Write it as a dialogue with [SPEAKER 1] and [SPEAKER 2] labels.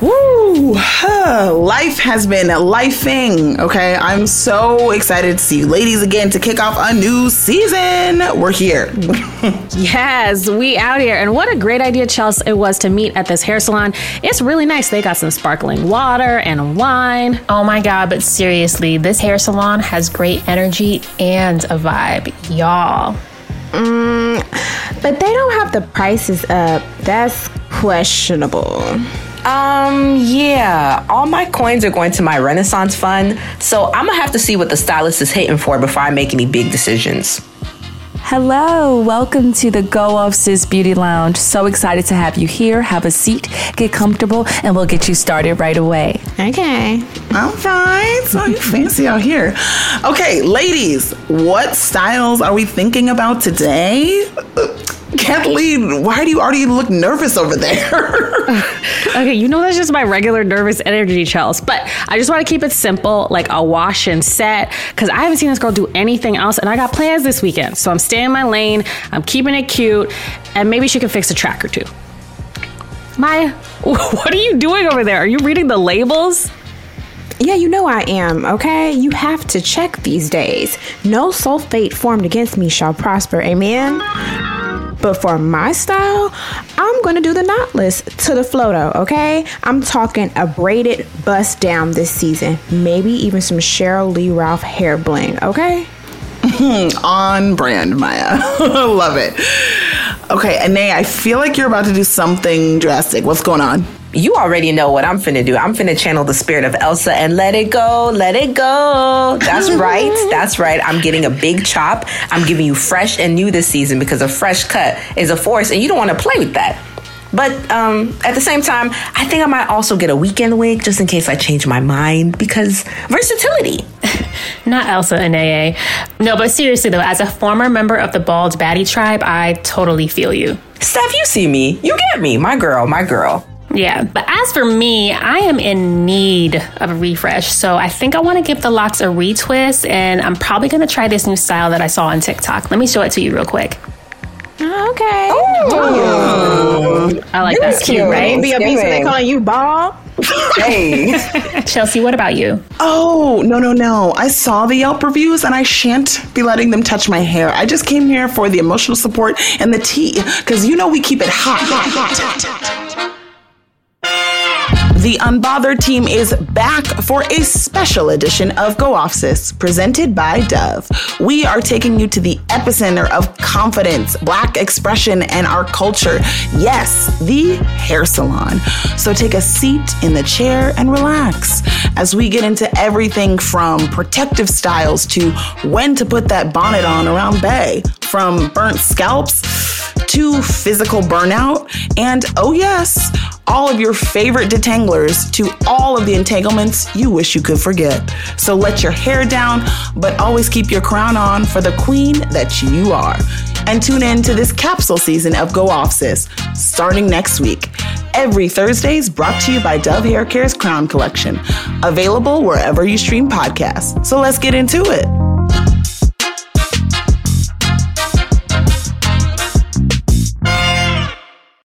[SPEAKER 1] Woo! Life has been lifing. Okay, I'm so excited to see you ladies again to kick off a new season. We're here.
[SPEAKER 2] yes, we out here. And what a great idea, Chelsea, it was to meet at this hair salon. It's really nice. They got some sparkling water and wine.
[SPEAKER 3] Oh my God, but seriously, this hair salon has great energy and a vibe. Y'all.
[SPEAKER 4] Mm, but they don't have the prices up. That's questionable.
[SPEAKER 5] Um, yeah. All my coins are going to my Renaissance fund, so I'm gonna have to see what the stylist is hitting for before I make any big decisions.
[SPEAKER 6] Hello, welcome to the Go Off Sis Beauty Lounge. So excited to have you here. Have a seat, get comfortable, and we'll get you started right away.
[SPEAKER 4] Okay.
[SPEAKER 1] I'm fine. So you fancy out here. Okay, ladies, what styles are we thinking about today? Kathleen, why do you already look nervous over there?
[SPEAKER 2] okay, you know that's just my regular nervous energy, Chels. But I just want to keep it simple, like a wash and set, because I haven't seen this girl do anything else, and I got plans this weekend. So I'm staying in my lane, I'm keeping it cute, and maybe she can fix a track or two. Maya, what are you doing over there? Are you reading the labels?
[SPEAKER 4] Yeah, you know I am, okay? You have to check these days. No sulfate formed against me shall prosper, amen? But for my style, I'm gonna do the knotless to the floato, okay? I'm talking a braided bust down this season. Maybe even some Sheryl Lee Ralph hair bling, okay?
[SPEAKER 1] On brand, Maya. Love it. Okay, Anae, I feel like you're about to do something drastic. What's going on?
[SPEAKER 5] You already know what I'm finna do. I'm finna channel the spirit of Elsa and let it go, let it go. That's right. That's right. I'm getting a big chop. I'm giving you fresh and new this season because a fresh cut is a force and you don't want to play with that. But um, at the same time, I think I might also get a weekend wig just in case I change my mind because versatility.
[SPEAKER 3] Not Elsa and AA. No, but seriously though, as a former member of the Bald Baddie tribe, I totally feel you.
[SPEAKER 5] Steph, you see me. You get me. My girl, my girl.
[SPEAKER 3] Yeah, but as for me, I am in need of a refresh. So I think I want to give the locks a retwist, and I'm probably going to try this new style that I saw on TikTok. Let me show it to you real quick.
[SPEAKER 4] Oh, okay.
[SPEAKER 3] Oh. I like that.
[SPEAKER 4] cute, right? Be a piece they calling you Bob.
[SPEAKER 3] Hey. Chelsea, what about you?
[SPEAKER 1] Oh, no, no, no. I saw the Yelp reviews and I shan't be letting them touch my hair. I just came here for the emotional support and the tea because you know we keep it hot, hot, hot. hot. The Unbothered team is back for a special edition of Go Off Sis, presented by Dove. We are taking you to the epicenter of confidence, black expression, and our culture. Yes, the hair salon. So take a seat in the chair and relax as we get into everything from protective styles to when to put that bonnet on around Bay, from burnt scalps to physical burnout, and oh yes, all of your favorite detanglers to all of the entanglements you wish you could forget. So let your hair down, but always keep your crown on for the queen that you are. And tune in to this capsule season of Go Off Sis, starting next week. Every Thursday is brought to you by Dove Hair Care's Crown Collection, available wherever you stream podcasts. So let's get into it.